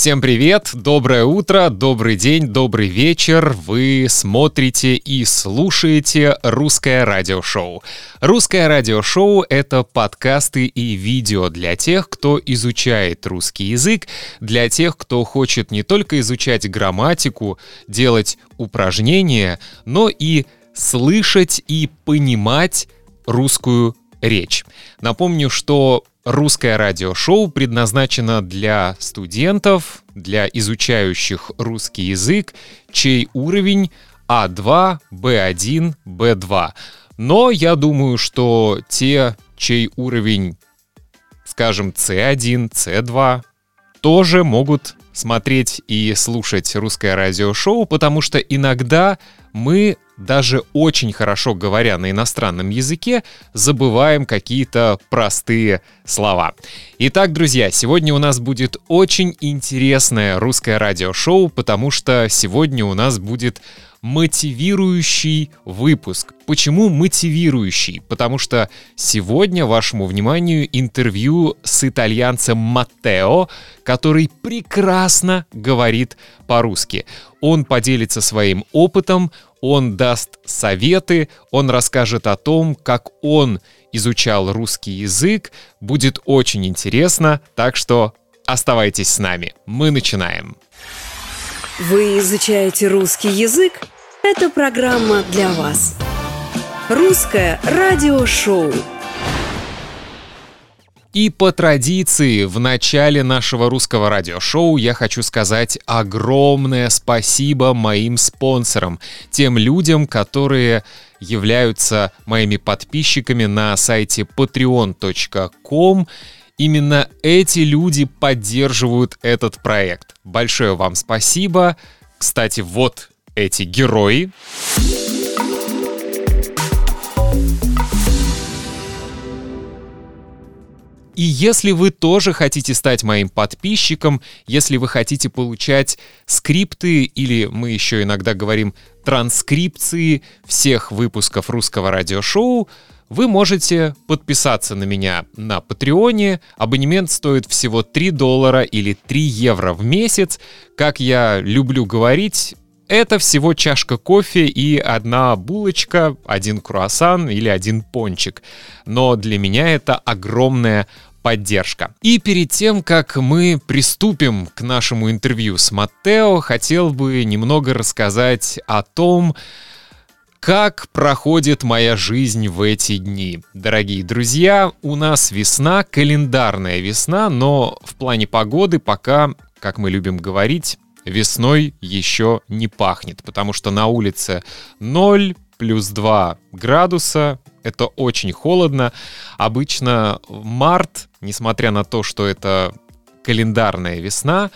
Всем привет, доброе утро, добрый день, добрый вечер. Вы смотрите и слушаете «Русское радиошоу». «Русское радиошоу» — это подкасты и видео для тех, кто изучает русский язык, для тех, кто хочет не только изучать грамматику, делать упражнения, но и слышать и понимать русскую речь. Напомню, что Русское радиошоу предназначено для студентов, для изучающих русский язык, чей уровень А2, Б1, Б2. Но я думаю, что те, чей уровень, скажем, С1, С2, тоже могут смотреть и слушать русское радиошоу, потому что иногда мы даже очень хорошо говоря на иностранном языке, забываем какие-то простые слова. Итак, друзья, сегодня у нас будет очень интересное русское радиошоу, потому что сегодня у нас будет мотивирующий выпуск. Почему мотивирующий? Потому что сегодня вашему вниманию интервью с итальянцем Маттео, который прекрасно говорит по-русски. Он поделится своим опытом, он даст советы, он расскажет о том, как он изучал русский язык. Будет очень интересно, так что оставайтесь с нами. Мы начинаем. Вы изучаете русский язык? Это программа для вас. Русское радиошоу. И по традиции в начале нашего русского радиошоу я хочу сказать огромное спасибо моим спонсорам, тем людям, которые являются моими подписчиками на сайте patreon.com Именно эти люди поддерживают этот проект. Большое вам спасибо. Кстати, вот эти герои. И если вы тоже хотите стать моим подписчиком, если вы хотите получать скрипты или мы еще иногда говорим транскрипции всех выпусков русского радиошоу, вы можете подписаться на меня на Патреоне. Абонемент стоит всего 3 доллара или 3 евро в месяц. Как я люблю говорить, это всего чашка кофе и одна булочка, один круассан или один пончик. Но для меня это огромная поддержка. И перед тем, как мы приступим к нашему интервью с Маттео, хотел бы немного рассказать о том, как проходит моя жизнь в эти дни? Дорогие друзья, у нас весна, календарная весна, но в плане погоды пока, как мы любим говорить, весной еще не пахнет, потому что на улице 0 плюс 2 градуса, это очень холодно. Обычно март, несмотря на то, что это календарная весна,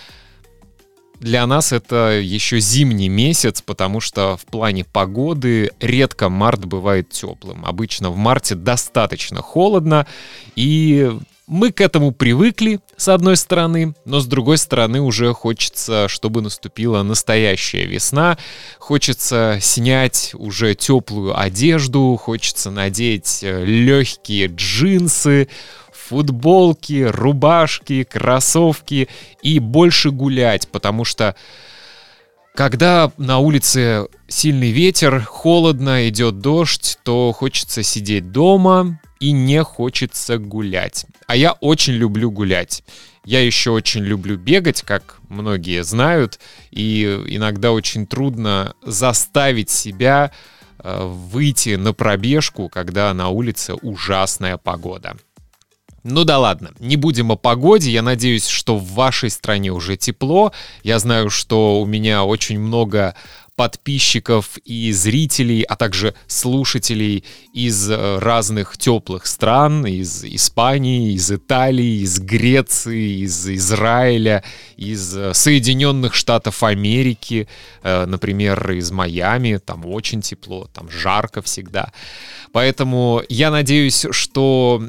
для нас это еще зимний месяц, потому что в плане погоды редко март бывает теплым. Обычно в марте достаточно холодно, и мы к этому привыкли, с одной стороны, но с другой стороны уже хочется, чтобы наступила настоящая весна. Хочется снять уже теплую одежду, хочется надеть э, легкие джинсы, футболки, рубашки, кроссовки и больше гулять, потому что когда на улице сильный ветер, холодно, идет дождь, то хочется сидеть дома и не хочется гулять. А я очень люблю гулять. Я еще очень люблю бегать, как многие знают, и иногда очень трудно заставить себя э, выйти на пробежку, когда на улице ужасная погода. Ну да ладно, не будем о погоде. Я надеюсь, что в вашей стране уже тепло. Я знаю, что у меня очень много подписчиков и зрителей, а также слушателей из э, разных теплых стран, из Испании, из Италии, из Греции, из Израиля, из э, Соединенных Штатов Америки, э, например, из Майами, там очень тепло, там жарко всегда. Поэтому я надеюсь, что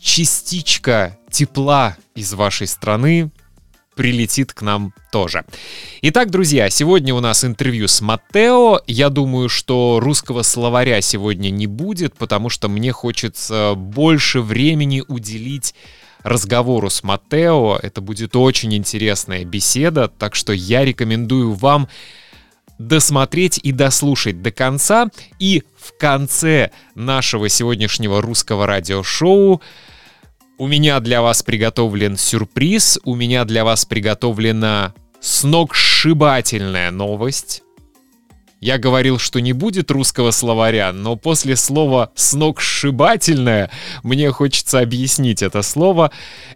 частичка тепла из вашей страны прилетит к нам тоже. Итак, друзья, сегодня у нас интервью с Маттео. Я думаю, что русского словаря сегодня не будет, потому что мне хочется больше времени уделить разговору с Матео. Это будет очень интересная беседа, так что я рекомендую вам досмотреть и дослушать до конца. И в конце нашего сегодняшнего русского радиошоу у меня для вас приготовлен сюрприз, у меня для вас приготовлена сногсшибательная новость. Я говорил, что не будет русского словаря, но после слова «сногсшибательное» мне хочется объяснить это слово.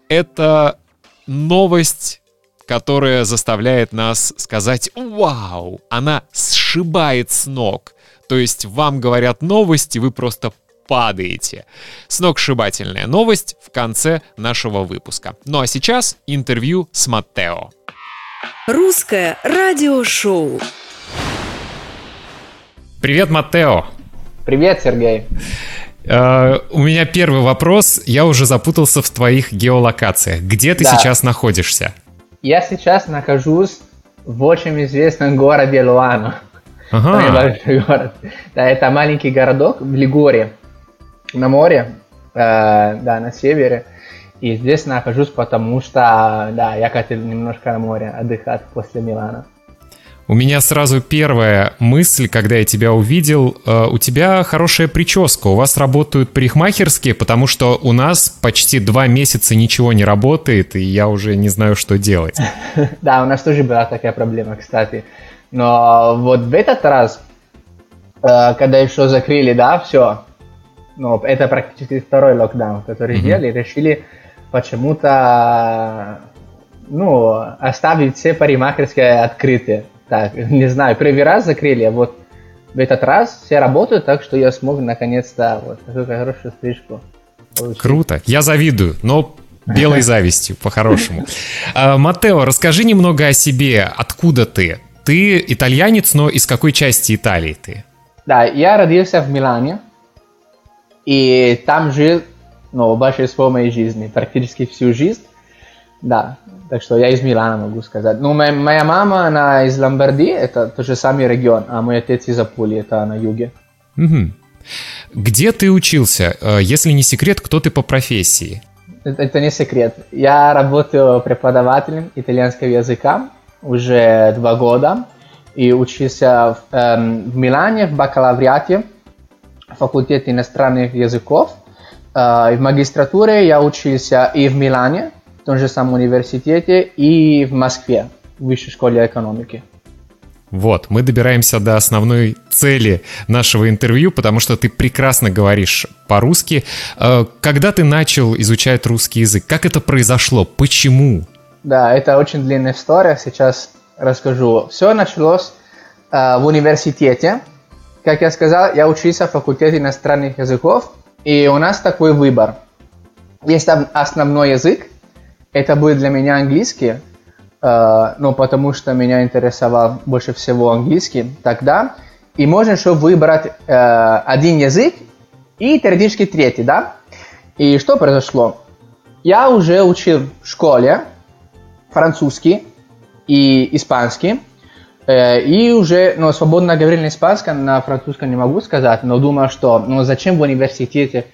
Это новость, которая заставляет нас сказать «Вау!» Она сшибает с ног. То есть вам говорят новости, вы просто падаете. Сногсшибательная новость в конце нашего выпуска. Ну а сейчас интервью с Маттео. Русское радиошоу. Привет, Маттео. Привет, Сергей. Uh, у меня первый вопрос. Я уже запутался в твоих геолокациях. Где ты да. сейчас находишься? Я сейчас нахожусь в очень известном городе Луано. Ага. город. Да, это маленький городок в Лигоре, на море, э, да, на севере. И здесь нахожусь, потому что, да, я хотел немножко на море отдыхать после Милана. У меня сразу первая мысль, когда я тебя увидел, э, у тебя хорошая прическа, у вас работают парикмахерские, потому что у нас почти два месяца ничего не работает, и я уже не знаю, что делать. Да, у нас тоже была такая проблема, кстати. Но вот в этот раз, э, когда еще закрыли, да, все, ну, это практически второй локдаун, который сделали, решили почему-то ну, оставить все парикмахерские открытые так, не знаю, первый раз закрыли, а вот в этот раз все работают, так что я смог наконец-то вот такую хорошую стрижку получить. Круто, я завидую, но белой завистью, по-хорошему. А, Матео, расскажи немного о себе, откуда ты? Ты итальянец, но из какой части Италии ты? Да, я родился в Милане, и там жил, ну, большинство моей жизни, практически всю жизнь. Да, так что я из Милана могу сказать. Ну, моя, моя мама, она из Ломбардии, это тот же самый регион, а мой отец из Апулии, это на юге. Угу. Где ты учился? Э, если не секрет, кто ты по профессии? Это, это не секрет. Я работаю преподавателем итальянского языка уже два года и учился в, эм, в Милане в бакалавриате, в факультете иностранных языков. Э, в магистратуре я учился и в Милане, в том же самом университете и в Москве, в Высшей школе экономики. Вот, мы добираемся до основной цели нашего интервью, потому что ты прекрасно говоришь по-русски. Э, когда ты начал изучать русский язык? Как это произошло? Почему? Да, это очень длинная история, сейчас расскажу. Все началось э, в университете. Как я сказал, я учился в факультете иностранных языков, и у нас такой выбор. Есть основной язык, это будет для меня английский, э, ну, потому что меня интересовал больше всего английский тогда. И можно еще выбрать э, один язык и теоретически третий, да? И что произошло? Я уже учил в школе французский и испанский, и уже ну, свободно говорил на испанском, на французском не могу сказать, но думаю, что ну, зачем в университете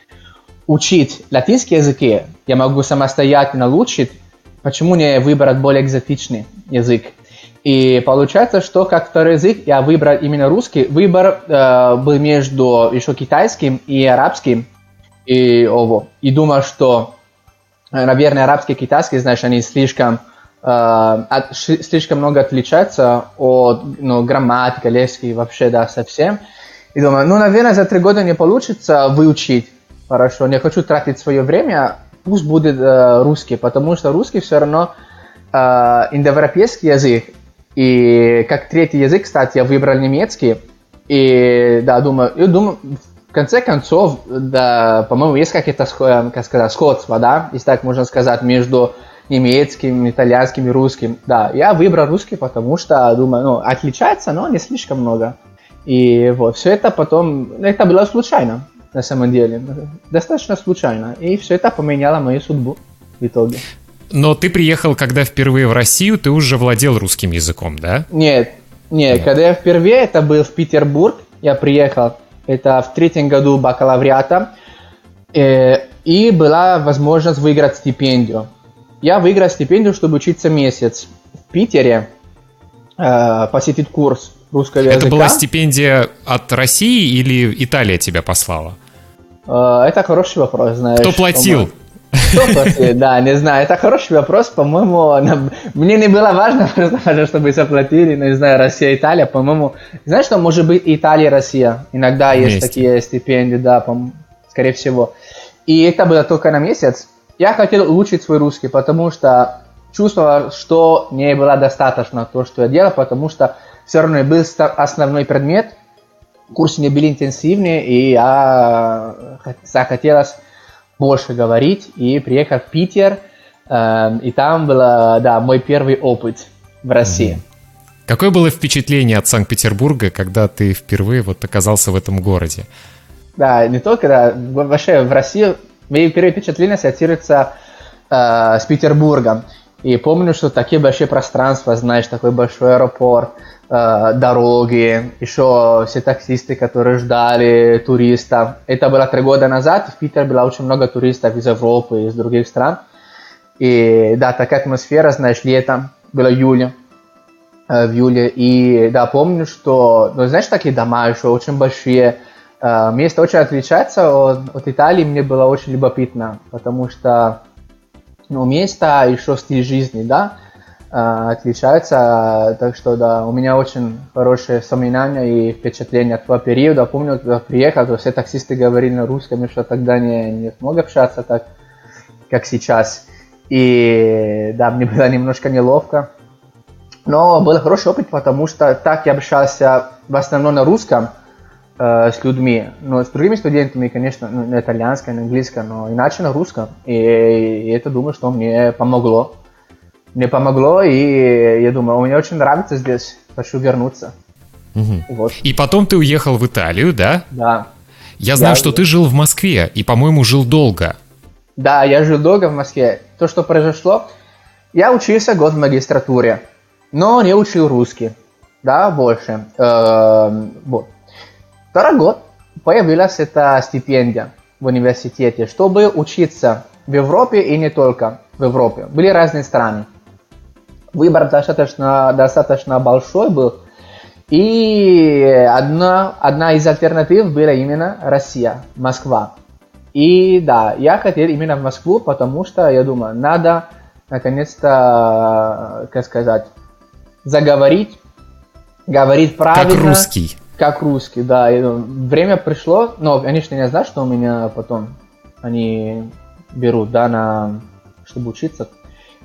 учить латинские языки, я могу самостоятельно учить, почему не выбрать более экзотичный язык. И получается, что как второй язык я выбрал именно русский. Выбор э, был между еще китайским и арабским. И, ово. и думаю, что, э, наверное, арабский и китайский, знаешь, они слишком, э, от, слишком много отличаются от ну, грамматики, лески вообще, да, совсем. И думаю, ну, наверное, за три года не получится выучить Хорошо, не хочу тратить свое время, пусть будет э, русский, потому что русский все равно э, индоевропейский язык. И как третий язык, кстати, я выбрал немецкий. И да, думаю, я думаю, в конце концов, да, по-моему, есть какие-то, э, как сказать, сходства, да, если так можно сказать, между немецким, итальянским и русским. Да, я выбрал русский, потому что, думаю, ну, отличается, но не слишком много. И вот, все это потом, это было случайно на самом деле. Достаточно случайно. И все это поменяло мою судьбу в итоге. Но ты приехал, когда впервые в Россию, ты уже владел русским языком, да? Нет, нет, когда я впервые, это был в Петербург, я приехал, это в третьем году бакалавриата. Э, и была возможность выиграть стипендию. Я выиграл стипендию, чтобы учиться месяц в Питере, э, посетить курс русского языка. Это была стипендия от России или Италия тебя послала? Э, это хороший вопрос, знаешь. Кто платил? Кто платил? Да, не знаю. Это хороший вопрос, по-моему. Мне не было важно, просто чтобы заплатили, не знаю, Россия, Италия, по-моему. Знаешь, что может быть Италия, Россия? Иногда есть такие стипендии, да, скорее всего. И это было только на месяц. Я хотел улучшить свой русский, потому что чувствовал, что не было достаточно то, что я делал, потому что все равно был основной предмет, курсы не были интенсивные, и я захотелось больше говорить, и приехал в Питер, э, и там был, да, мой первый опыт в России. Какое было впечатление от Санкт-Петербурга, когда ты впервые вот оказался в этом городе? Да, не только, да, вообще в России мои первые впечатления ассоциируются э, с Петербургом. И помню, что такие большие пространства, знаешь, такой большой аэропорт, э, дороги, еще все таксисты, которые ждали туристов. Это было три года назад, в Питере было очень много туристов из Европы, из других стран. И да, такая атмосфера, знаешь, летом, было июля, э, в июле. И да, помню, что, ну, знаешь, такие дома еще очень большие, место очень отличается от, от Италии, мне было очень любопытно, потому что ну, место, еще стиль жизни, да, uh, отличаются, так что да, у меня очень хорошие воспоминания и впечатления от того периода. Помню, когда приехал, то все таксисты говорили на русском, еще тогда не, не смог общаться так, как сейчас. И да, мне было немножко неловко. Но был хороший опыт, потому что так я общался в основном на русском, э, с людьми. Но с другими студентами, конечно, ну, на итальянском, на английском, но иначе на русском. И, и это, думаю, что мне помогло. Мне помогло, и я думаю, мне очень нравится здесь, хочу вернуться. Угу. Вот. И потом ты уехал в Италию, да? Да. Я знаю, я... что ты жил в Москве, и, по-моему, жил долго. Да, я жил долго в Москве. То, что произошло, я учился год в магистратуре, но не учил русский, да, больше. Э, вот. Второй год появилась эта стипендия в университете, чтобы учиться в Европе и не только в Европе. Были разные страны. Выбор достаточно, достаточно большой был. И одна, одна из альтернатив была именно Россия, Москва. И да, я хотел именно в Москву, потому что я думаю, надо наконец-то, как сказать, заговорить, говорить правильно. Как русский. Как русский, да. И, ну, время пришло, но, конечно, я знаю, что у меня потом они берут, да, на, чтобы учиться.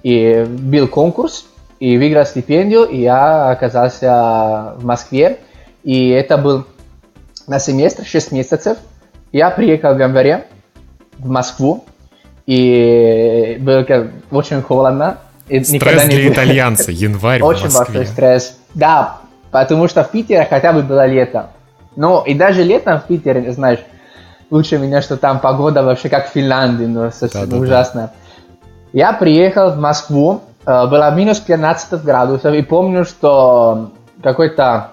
И был конкурс, и выиграл стипендию, и я оказался в Москве. И это был на семестр, 6 месяцев. Я приехал в январе в Москву, и было очень холодно. И стресс для не... итальянца, январь Очень большой стресс. Да, Потому что в Питере хотя бы было лето. Ну, и даже летом в Питере, знаешь, лучше меня, что там погода вообще как в Финляндии, ну, совсем да, ужасно. Да. Я приехал в Москву, э, было минус 15 градусов, и помню, что какой-то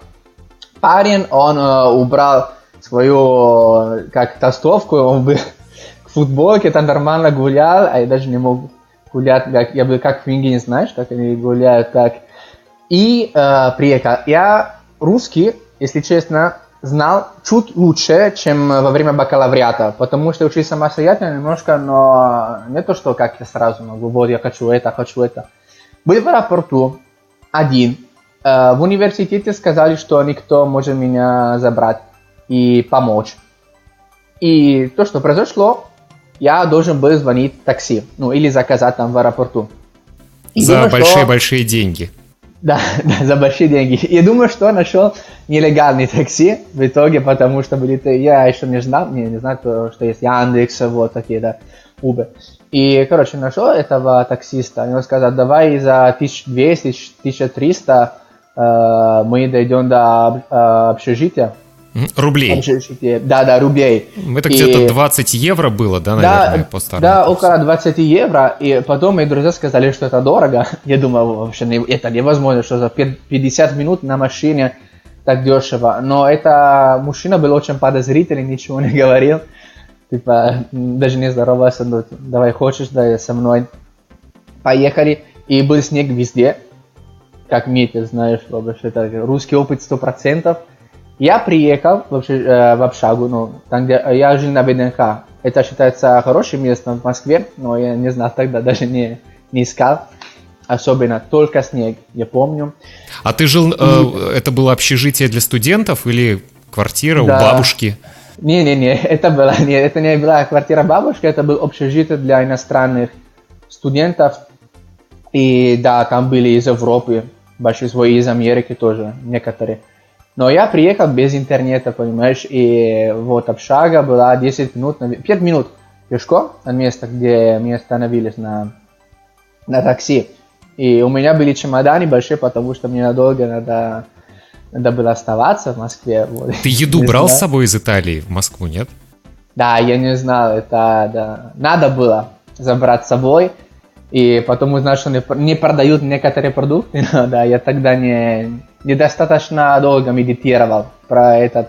парень, он э, убрал свою, как толстовку, он был в футболке, там нормально гулял, а я даже не мог гулять, как, я был как в Венгене, знаешь, как они гуляют, так и э, приехал. Я русский, если честно, знал чуть лучше, чем во время бакалавриата, потому что учился самостоятельно немножко, но не то, что как я сразу могу, вот я хочу это, хочу это. Был в аэропорту один. Э, в университете сказали, что никто может меня забрать и помочь. И то, что произошло, я должен был звонить такси, ну или заказать там в аэропорту. За большие-большие что... деньги. Да, да, за большие деньги. Я думаю, что нашел нелегальный такси в итоге, потому что были я еще не знал, не, не знал, что есть Яндекс, вот такие, да, Uber. И, короче, нашел этого таксиста, он сказал, давай за 1200-1300 э, мы дойдем до э, общежития. Рублей. Да, да, рублей. Это где-то 20 евро было, да, наверное, да, по старому Да, курсу. около 20 евро. И потом мои друзья сказали, что это дорого. Я думал, вообще это невозможно, что за 50 минут на машине так дешево. Но это мужчина был очень подозрительный, ничего не говорил. типа, даже не здоровался, ну, давай хочешь, да, со мной. Поехали, и был снег везде, как метр, знаешь, вообще, это русский опыт сто процентов. Я приехал вообще, э, в общагу, ну, там, где я жил на ВДНХ. Это считается хорошим местом в Москве, но я не знал тогда, даже не, не искал. Особенно только снег, я помню. А ты жил, э, это было общежитие для студентов или квартира да. у бабушки? Не-не-не, это, была, не, это не была квартира бабушки, это был общежитие для иностранных студентов. И да, там были из Европы, большинство из Америки тоже, некоторые. Но я приехал без интернета, понимаешь, и вот общага была 10 минут, 5 минут пешком от места, где мы остановились на, на такси. И у меня были чемоданы большие, потому что мне надолго надо, надо было оставаться в Москве. Вот. Ты еду брал знаю. с собой из Италии в Москву, нет? Да, я не знал, это да. надо было забрать с собой. И потом узнал, что не продают некоторые продукты. Да, я тогда не, недостаточно долго медитировал про этот.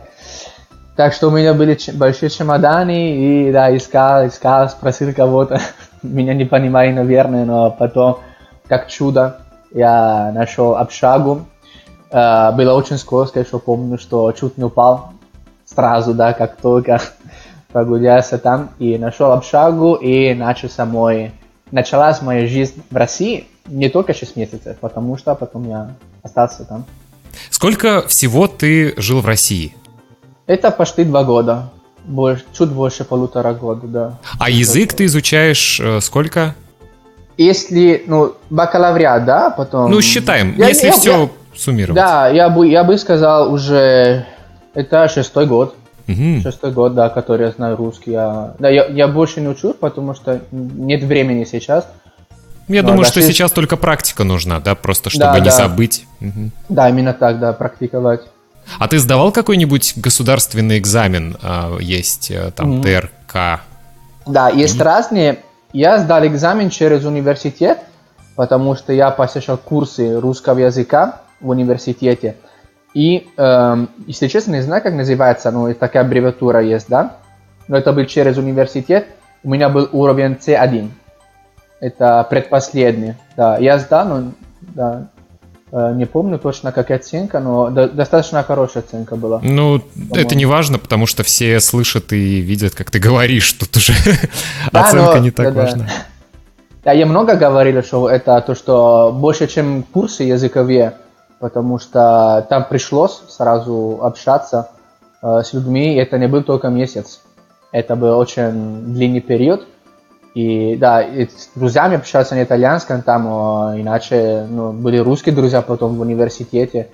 Так что у меня были большие чемоданы, и да, искал, искал, спросил кого-то. Меня не понимали, наверное, но потом, как чудо, я нашел общагу. Uh, было очень скользко, еще помню, что чуть не упал сразу, да, как только прогулялся там, и нашел общагу, и начался мой началась моя жизнь в России не только 6 месяцев, потому что потом я остался там. Сколько всего ты жил в России? Это почти два года. Больше, чуть больше полутора года, да. А язык ты изучаешь э, сколько? Если, ну, бакалавриат, да, потом... Ну, считаем, я, если я, все я, суммировать. Да, я бы, я бы сказал уже, это шестой год. Угу. Шестой год, да, который я знаю русский. Я, да, я, я больше не учу, потому что нет времени сейчас. Я Но думаю, что есть... сейчас только практика нужна, да, просто чтобы да, не да. забыть. Угу. Да, именно так, да, практиковать. А ты сдавал какой-нибудь государственный экзамен? А, есть э, там mm ТРК? Да, есть mm разные. Я сдал экзамен через университет, потому что я посещал курсы русского языка в университете. И, э, если честно, не знаю, как называется, но такая аббревиатура есть, да? Но это был через университет. У меня был уровень C1. Это предпоследний. Да, я сдал, но да, э, не помню точно, какая оценка, но достаточно хорошая оценка была. Ну, это не важно, потому что все слышат и видят, как ты говоришь, тут уже да, оценка но, не так да, важна. Да. да, я много говорил, что это то, что больше, чем курсы языковые, потому что там пришлось сразу общаться э, с людьми, это не был только месяц. Это был очень длинный период. И да, и с друзьями общался на итальянском, там э, иначе ну, были русские друзья потом в университете.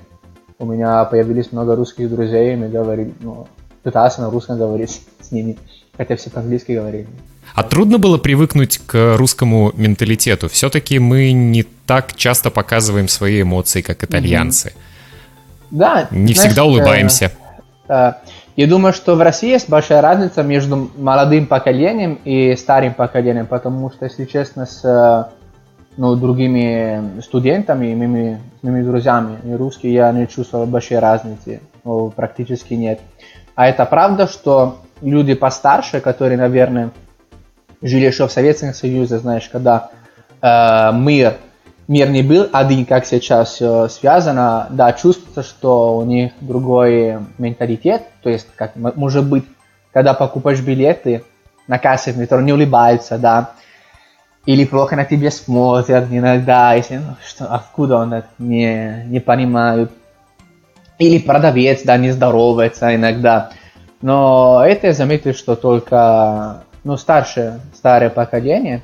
У меня появились много русских друзей, и мы говорили, ну, пытался на русском говорить с ними, хотя все по-английски говорили. А трудно было привыкнуть к русскому менталитету? Все-таки мы не так часто показываем свои эмоции, как итальянцы. Да. Не знаешь, всегда улыбаемся. Э, э, я думаю, что в России есть большая разница между молодым поколением и старым поколением, потому что, если честно, с э, ну, другими студентами, моими, моими друзьями, не русские, я не чувствовал большой разницы, ну, практически нет. А это правда, что люди постарше, которые, наверное, жили еще в Советском Союзе, знаешь, когда э, мир, мир не был один, как сейчас все связано, да, чувствуется, что у них другой менталитет, то есть, как может быть, когда покупаешь билеты на кассе в метро, не улыбаются, да, или плохо на тебя смотрят иногда, если, ну, что, откуда он это, не, не понимают. Или продавец, да, не здоровается иногда. Но это я заметил, что только ну, старшее, старое поколение.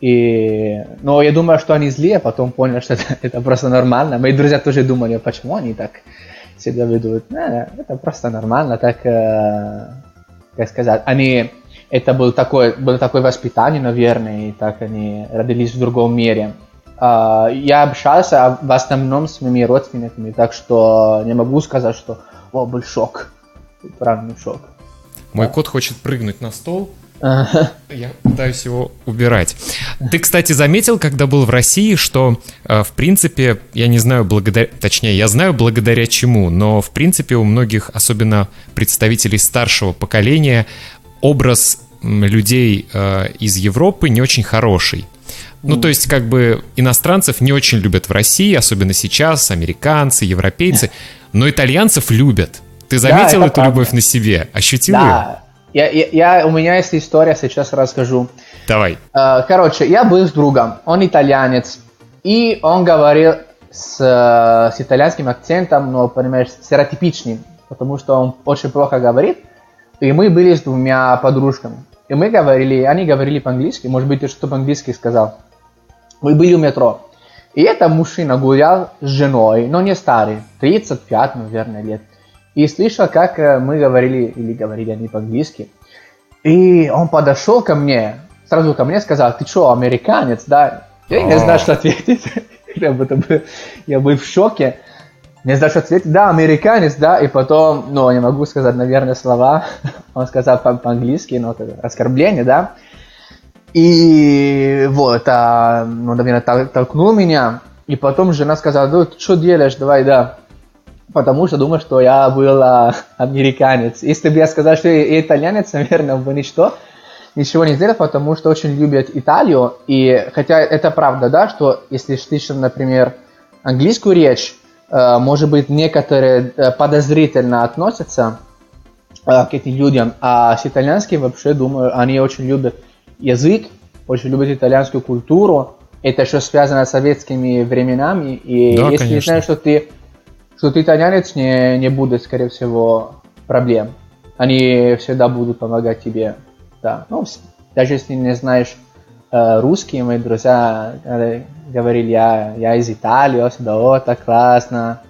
И, но я думаю, что они злые, потом поняли, что это, это просто нормально. Мои друзья тоже думали, почему они так себя ведут. Не, это просто нормально, так, э, как сказать, они, это был такой, было такое воспитание, наверное, и так они родились в другом мире. Uh, я общался в основном с моими родственниками, так что не могу сказать, что о, был шок. Правильный шок. Мой да. кот хочет прыгнуть на стол, я пытаюсь его убирать. Ты, кстати, заметил, когда был в России, что, э, в принципе, я не знаю, благодаря... Точнее, я знаю, благодаря чему, но, в принципе, у многих, особенно представителей старшего поколения, образ людей э, из Европы не очень хороший. Ну, то есть, как бы иностранцев не очень любят в России, особенно сейчас, американцы, европейцы, но итальянцев любят. Ты заметил да, эту правда. любовь на себе? Ощутил ее? Да. Я, я, я, у меня есть история, сейчас расскажу. Давай. Э, Короче, я был с другом, он итальянец, и он говорил с, э, с итальянским акцентом, но, понимаешь, стереотипичным, потому что он очень плохо говорит. И мы были с двумя подружками. И мы говорили, они говорили по-английски, может быть, ты что по-английски сказал. Мы были у метро. И это мужчина гулял с женой, но не старый, 35, наверное, лет. И слышал, как э, мы говорили, или говорили они по-английски. И он подошел ко мне, сразу ко мне сказал, ты что, американец, да? Я не знаю, что ответить. Я был в шоке. Не знаю, что ответить. Да, американец, да. И потом, ну, не могу сказать, наверное, слова. Он сказал по- по-английски, но это оскорбление, да. И вот, а, ну, наверное, тол- толкнул меня. И потом жена сказала, ну, ты что делаешь, давай, да. Потому что думаю, что я был а, американец. Если бы я сказал, что я итальянец, наверное, бы ничто, ничего не сделал, потому что очень любят Италию. И хотя это правда, да, что если слышишь, например, английскую речь, э, может быть, некоторые э, подозрительно относятся э, к этим людям, а с итальянским вообще, думаю, они очень любят язык, очень любят итальянскую культуру. Это еще связано с советскими временами. И Да, если конечно. знаешь, что ты, что ты итальянец, не, не будет, скорее всего, проблем. Они всегда будут помогать тебе. Да. Ну, даже если не знаешь э, русский, мои друзья э, говорили, я, я из Италии, о, да, о, так классно.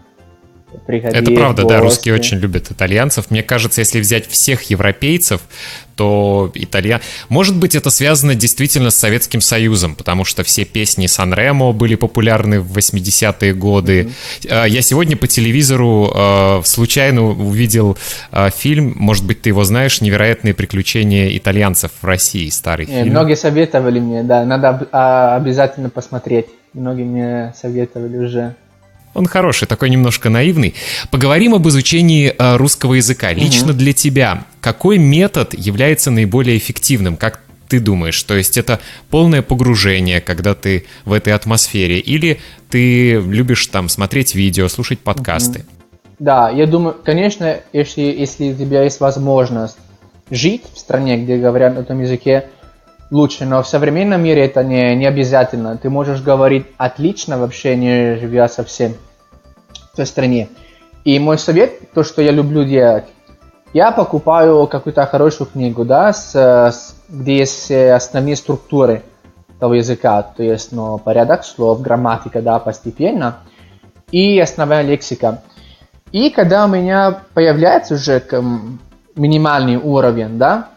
Приходи Это правда, да, гости». русские очень любят итальянцев. Мне кажется, если взять всех европейцев, то итальян... Может быть, это связано действительно с Советским Союзом, потому что все песни Сан-Ремо были популярны в 80-е годы. Э, Я сегодня по телевизору э, случайно увидел э, фильм, может быть, ты его знаешь, «Невероятные приключения итальянцев в России», старый Не, фильм. Многие советовали мне, да, надо об- а, обязательно посмотреть. Многие мне советовали уже. Он хороший, такой немножко наивный. Поговорим об изучении э, русского языка. Лично для тебя, какой метод является наиболее эффективным? Как ты думаешь? То есть это полное погружение, когда ты в этой атмосфере? Или ты любишь там смотреть видео, слушать подкасты? Да, я думаю, конечно, если, если у тебя есть возможность жить в стране, где говорят на этом языке, лучше, но в современном мире это не, не обязательно. Ты можешь говорить отлично, вообще не живя совсем в той стране. И мой совет, то, что я люблю делать, я покупаю какую-то хорошую книгу, да, с, с- где есть основные структуры того языка, то есть ну, порядок слов, грамматика, да, постепенно, и основная лексика. И когда у меня появляется уже минимальный уровень, да,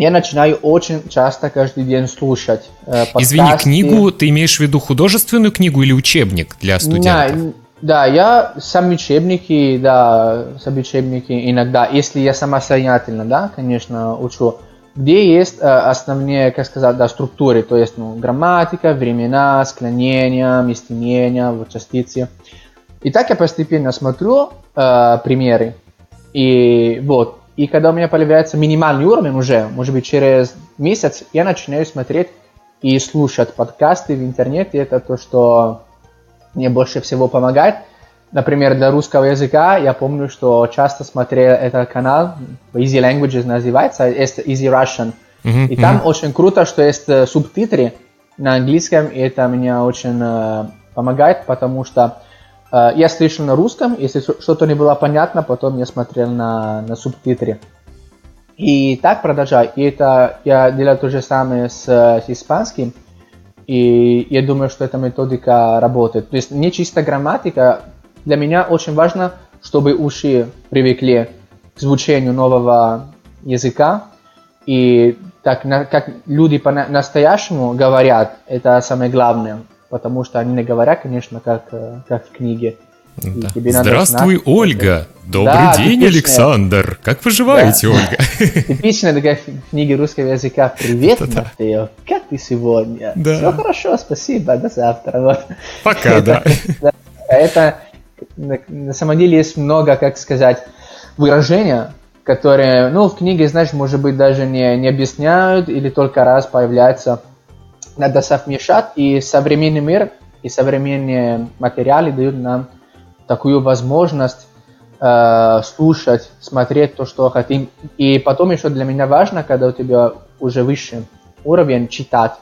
я начинаю очень часто каждый день слушать э, Извини, подкасты. книгу ты имеешь в виду художественную книгу или учебник для студентов? Да, да, я сам учебники, да, сам учебники иногда, если я самостоятельно, да, конечно, учу, где есть э, основные, как сказать, да, структуры, то есть, ну, грамматика, времена, склонения, местоимения, вот частицы. И так я постепенно смотрю э, примеры, и вот, и когда у меня появляется минимальный уровень уже, может быть, через месяц, я начинаю смотреть и слушать подкасты в интернете, это то, что мне больше всего помогает. Например, для русского языка я помню, что часто смотрел этот канал, Easy Languages называется, есть Easy Russian. Мгм, И там очень круто, что есть э, субтитры на английском, и это меня очень э, помогает, потому что я слышал на русском, если что- что-то не было понятно, потом я смотрел на, на субтитры. И так продолжаю. И это я делаю то же самое с, э, с испанским. И я думаю, что эта методика работает. То есть не чисто грамматика. Для меня очень важно, чтобы уши привыкли к звучанию нового языка. И так как люди по-настоящему говорят, это самое главное. Потому что они не говорят, конечно, как, э, как в книге. Да. Здравствуй, знать, Ольга! Добрый Да, день, типичная. Александр! Как поживаете, Да. Ольга? Типичная такая книга русского языка. Привет, Да-да. Матео, как ты сегодня? Да. Все хорошо, спасибо, до завтра. Вот. Пока, да. Да, Это, на, на самом деле, есть много, как сказать, выражения, которые, ну, в книге, знаешь, может быть, даже не, не объясняют или только раз появляются. Надо совмещать, и современный мир и современные материалы дают нам такую возможность э, слушать, смотреть то, что хотим. И потом еще для меня важно, когда у тебя уже выше уровень, читать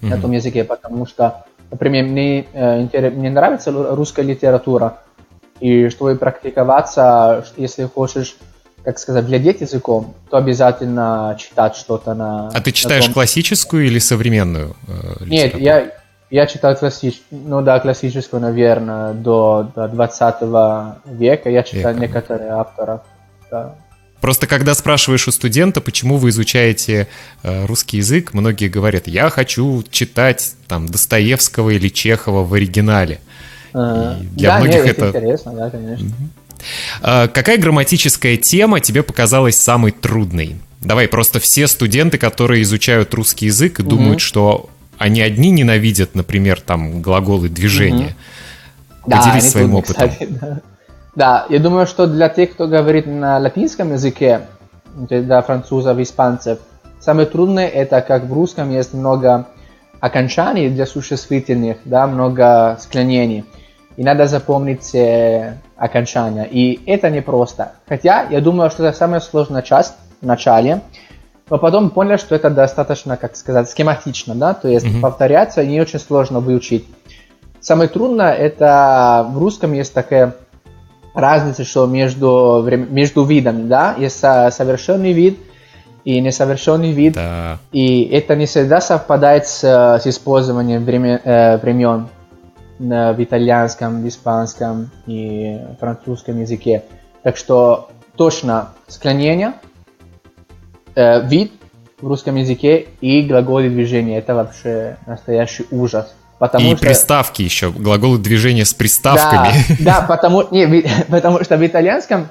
mm-hmm. на том языке, потому что, например, мне, э, мне нравится русская литература, и чтобы практиковаться, если хочешь как сказать, владеть языком, то обязательно читать что-то на... А ты читаешь том... классическую или современную э, Нет, я, я читал классическую, ну да, классическую, наверное, до, до 20 века. Я читал века. некоторые авторов. Да. Просто когда спрашиваешь у студента, почему вы изучаете э, русский язык, многие говорят, я хочу читать там Достоевского или Чехова в оригинале. А, для да, многих нет, это... интересно, да, конечно. А, какая грамматическая тема тебе показалась самой трудной? Давай, просто все студенты, которые изучают русский язык и угу. думают, что они одни ненавидят, например, там глаголы движения. Угу. Поделись да, своим трудны, опытом. Кстати, да. да, я думаю, что для тех, кто говорит на латинском языке, для французов, испанцев, самое трудное это как в русском есть много окончаний для существительных, да, много склонений. И надо запомнить э, окончания. И это непросто. Хотя я думаю, что это самая сложная часть в начале. Но потом понял, что это достаточно, как сказать, схематично, да, то есть mm-hmm. повторяться не очень сложно выучить. Самое трудное это в русском есть такая разница, что между, между видами, да, есть совершенный вид и несовершенный вид, да. и это не всегда совпадает с, с использованием времен, э, времен в итальянском, в испанском и французском языке. Так что точно склонение, э, вид в русском языке и глаголы движения. Это вообще настоящий ужас. Потому и что... приставки еще, глаголы движения с приставками. Да, да потому, не, потому что в итальянском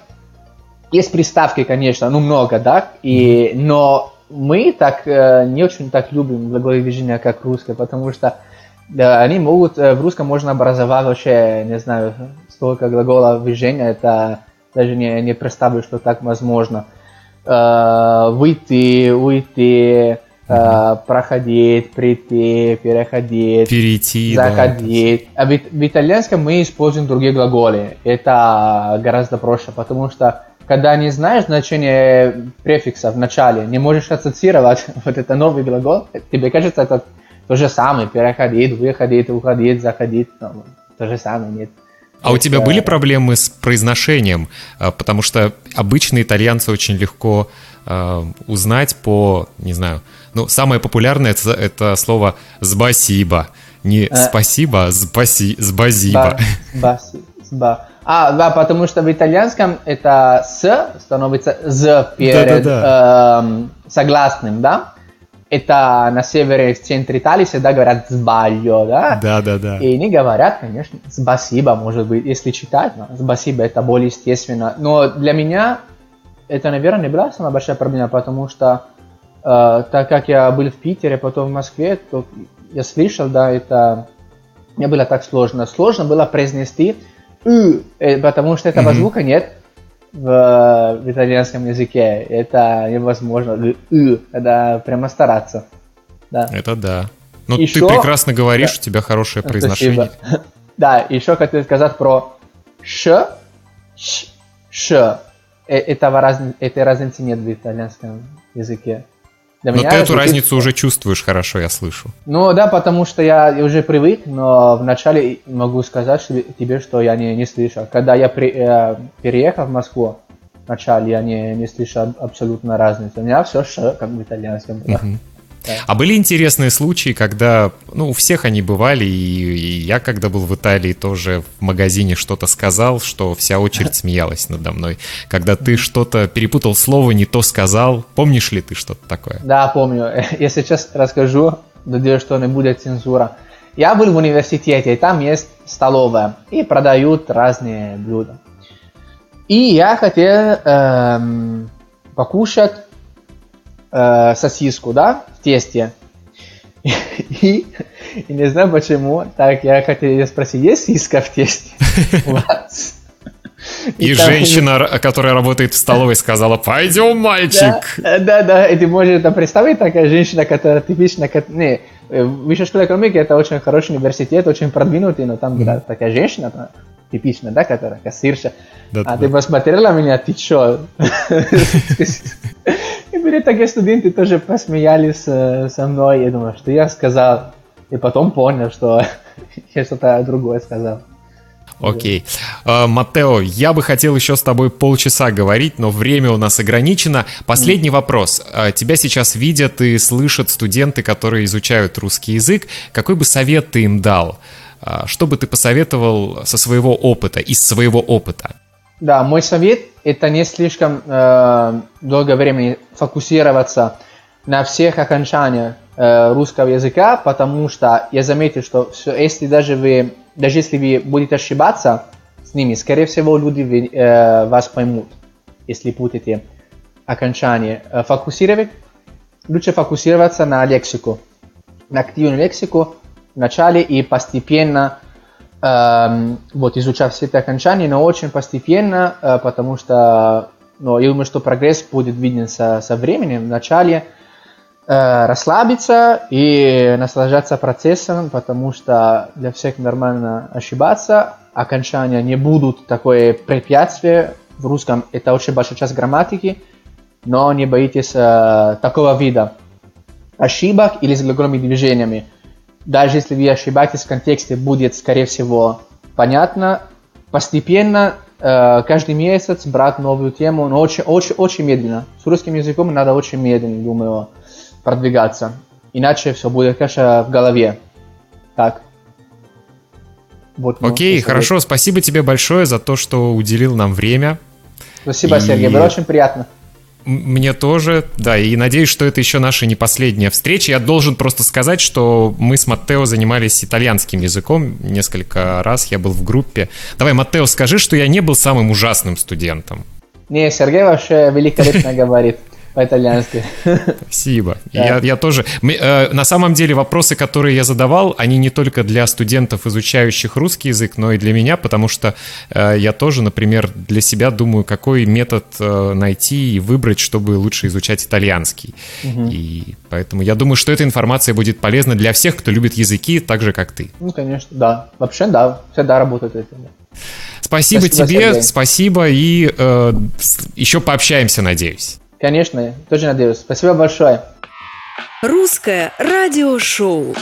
есть приставки, конечно, ну много, да, и, но мы так э, не очень так любим глаголы движения, как русское, потому что да, они могут, э, в русском можно образовать вообще, не знаю, столько глаголов движения, это даже не, не представлю, что так возможно. Э, выйти, уйти, э, проходить, прийти, переходить, перейти, заходить. Да. А в, в итальянском мы используем другие глаголы. Это гораздо проще, потому что когда не знаешь значение префикса в начале, не можешь ассоциировать вот это новый глагол, тебе кажется, это то же самое, переходить, выходить, уходить, заходить, ну, то же самое, нет. А у тебя были проблемы с произношением? А, потому что обычно итальянцы очень легко э, узнать по, не знаю, ну, самое популярное это, это слово «спасибо». Не э, «спасибо», а «спаси», «спасибо». Сба. А, да, потому что в итальянском это «с» становится «з» перед да, да, да. Э, согласным, да? Это на севере, в центре Италии всегда говорят «сбальо», да? Да, да, да. И они говорят, конечно, «спасибо», может быть, если читать, но «спасибо» это более естественно. Но для меня это, наверное, не была самая большая проблема, потому что э, так как я был в Питере, потом в Москве, то я слышал, да, это не было так сложно. Сложно было произнести «ы», потому что этого mm-hmm. звука нет в, в итальянском языке. Это невозможно. это прямо стараться. Да. Это да. Ну, еще... ты прекрасно говоришь, да. у тебя хорошее произношение. Спасибо. Да, еще хотел сказать про ш, ш, ш. Э, этого раз... Этой разницы нет в итальянском языке. Для но ты эту разницу уже чувствуешь хорошо, я слышу. Ну да, потому что я уже привык, но вначале могу сказать тебе, что я не, не слышал. Когда я при, э, переехал в Москву, вначале я не, не слышал абсолютно разницы. У меня все ш, как в итальянском. Uh-huh. А были интересные случаи, когда, ну, у всех они бывали, и, и я, когда был в Италии, тоже в магазине что-то сказал, что вся очередь смеялась надо мной. Когда ты что-то перепутал слово, не то сказал, помнишь ли ты что-то такое? Да, помню. Я сейчас расскажу, надеюсь, что не будет цензура. Я был в университете, и там есть столовая, и продают разные блюда. И я хотел эм, покушать э, сосиску, да, в тесте. И, и не знаю почему, так я хотел спросить, есть сиска в тесте у вас? И, и там... женщина, которая работает в столовой, сказала, пойдем, мальчик. Да, да, да, и ты можешь это представить, такая женщина, которая типичная, не, высшая школа экономики это очень хороший университет, очень продвинутый, но там mm-hmm. такая женщина, типичная, да, которая кассирша. Да, а да. ты посмотрела меня, ты чё? И были такие студенты тоже посмеялись со мной, я думаю, что я сказал. И потом понял, что я что-то другое сказал. Окей. Okay. Матео, я бы хотел еще с тобой полчаса говорить, но время у нас ограничено. Последний mm. вопрос. А, тебя сейчас видят и слышат студенты, которые изучают русский язык. Какой бы совет ты им дал? А, что бы ты посоветовал со своего опыта, из своего опыта? Да, мой совет – это не слишком э, долгое время фокусироваться на всех окончаниях э, русского языка, потому что я заметил, что все, если даже вы, даже если вы будете ошибаться с ними, скорее всего, люди э, вас поймут, если путаете окончание. Э, фокусировать, лучше фокусироваться на лексику, на активную лексику начале и постепенно э, вот изучать все эти окончания, но очень постепенно, э, потому что но я думаю, что прогресс будет виден со, со временем. В начале Э, расслабиться и наслаждаться процессом, потому что для всех нормально ошибаться, окончания не будут такое препятствие. В русском это очень большая часть грамматики, но не боитесь э, такого вида ошибок или с глаголами движениями. Даже если вы ошибаетесь в контексте, будет, скорее всего, понятно. Постепенно, э, каждый месяц брать новую тему, но очень, очень, очень медленно. С русским языком надо очень медленно, думаю продвигаться. Иначе все будет каша в голове. Так. Вот, ну, Окей, хорошо. Спасибо тебе большое за то, что уделил нам время. Спасибо, и... Сергей. Было очень приятно. Мне тоже, да, и надеюсь, что это еще наша не последняя встреча. Я должен просто сказать, что мы с Маттео занимались итальянским языком несколько раз, я был в группе. Давай, Маттео, скажи, что я не был самым ужасным студентом. Не, Сергей вообще великолепно говорит по-итальянски. Спасибо. Да. Я, я тоже. Э, на самом деле вопросы, которые я задавал, они не только для студентов, изучающих русский язык, но и для меня, потому что э, я тоже, например, для себя думаю, какой метод э, найти и выбрать, чтобы лучше изучать итальянский. Угу. И поэтому я думаю, что эта информация будет полезна для всех, кто любит языки, так же, как ты. Ну, конечно, да. Вообще, да. Всегда работает это. Спасибо, спасибо тебе, Сергей. спасибо, и э, еще пообщаемся, надеюсь. Конечно, тоже надеюсь. Спасибо большое. Русское радиошоу.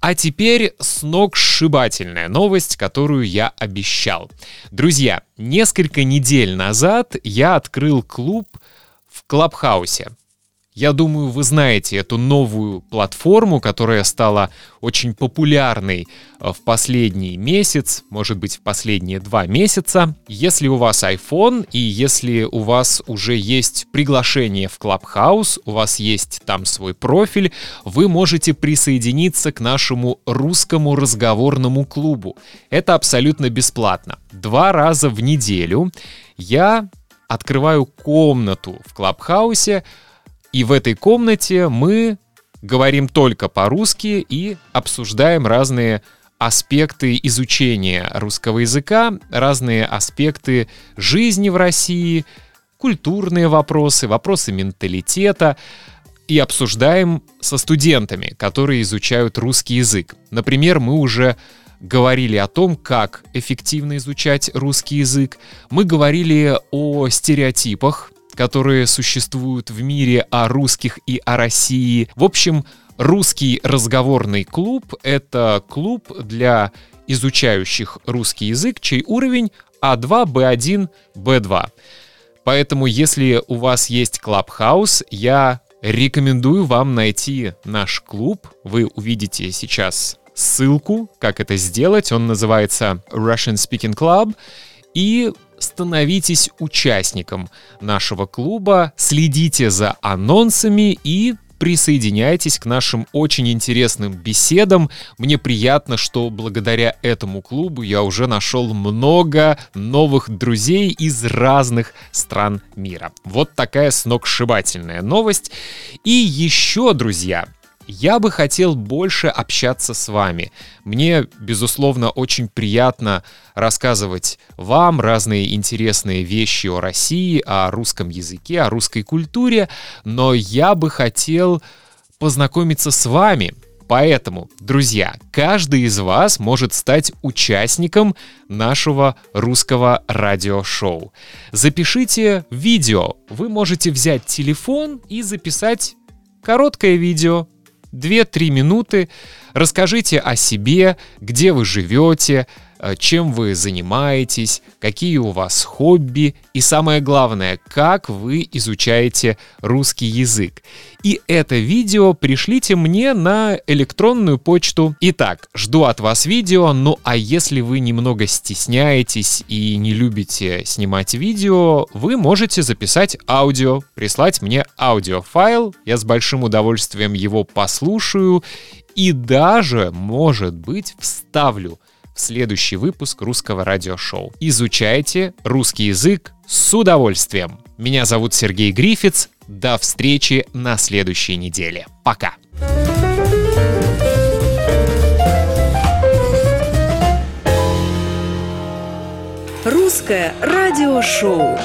А теперь сногсшибательная новость, которую я обещал. Друзья, несколько недель назад я открыл клуб в Клабхаусе. Я думаю, вы знаете эту новую платформу, которая стала очень популярной э, в последний месяц, может быть, в последние два месяца. Если у вас iPhone и если у вас уже есть приглашение в Clubhouse, у вас есть там свой профиль, вы можете присоединиться к нашему русскому разговорному клубу. Это абсолютно бесплатно. Два раза в неделю я открываю комнату в Клабхаусе, и в этой комнате мы говорим только по-русски и обсуждаем разные аспекты изучения русского языка, разные аспекты жизни в России, культурные вопросы, вопросы менталитета и обсуждаем со студентами, которые изучают русский язык. Например, мы уже говорили о том, как эффективно изучать русский язык. Мы говорили о стереотипах, которые существуют в мире о русских и о России. В общем, русский разговорный клуб — это клуб для изучающих русский язык, чей уровень А2, Б1, Б2. Поэтому, если у вас есть Clubhouse, я рекомендую вам найти наш клуб. Вы увидите сейчас ссылку, как это сделать. Он называется Russian Speaking Club. И становитесь участником нашего клуба, следите за анонсами и присоединяйтесь к нашим очень интересным беседам. Мне приятно, что благодаря этому клубу я уже нашел много новых друзей из разных стран мира. Вот такая сногсшибательная новость. И еще, друзья, я бы хотел больше общаться с вами. Мне, безусловно, очень приятно рассказывать вам разные интересные вещи о России, о русском языке, о русской культуре, но я бы хотел познакомиться с вами. Поэтому, друзья, каждый из вас может стать участником нашего русского радиошоу. Запишите видео. Вы можете взять телефон и записать короткое видео, 2-3 минуты. Расскажите о себе, где вы живете, чем вы занимаетесь, какие у вас хобби и самое главное, как вы изучаете русский язык. И это видео пришлите мне на электронную почту. Итак, жду от вас видео, ну а если вы немного стесняетесь и не любите снимать видео, вы можете записать аудио, прислать мне аудиофайл, я с большим удовольствием его послушаю и даже, может быть, вставлю в следующий выпуск русского радиошоу. Изучайте русский язык с удовольствием. Меня зовут Сергей Грифиц. До встречи на следующей неделе. Пока. Русское радиошоу.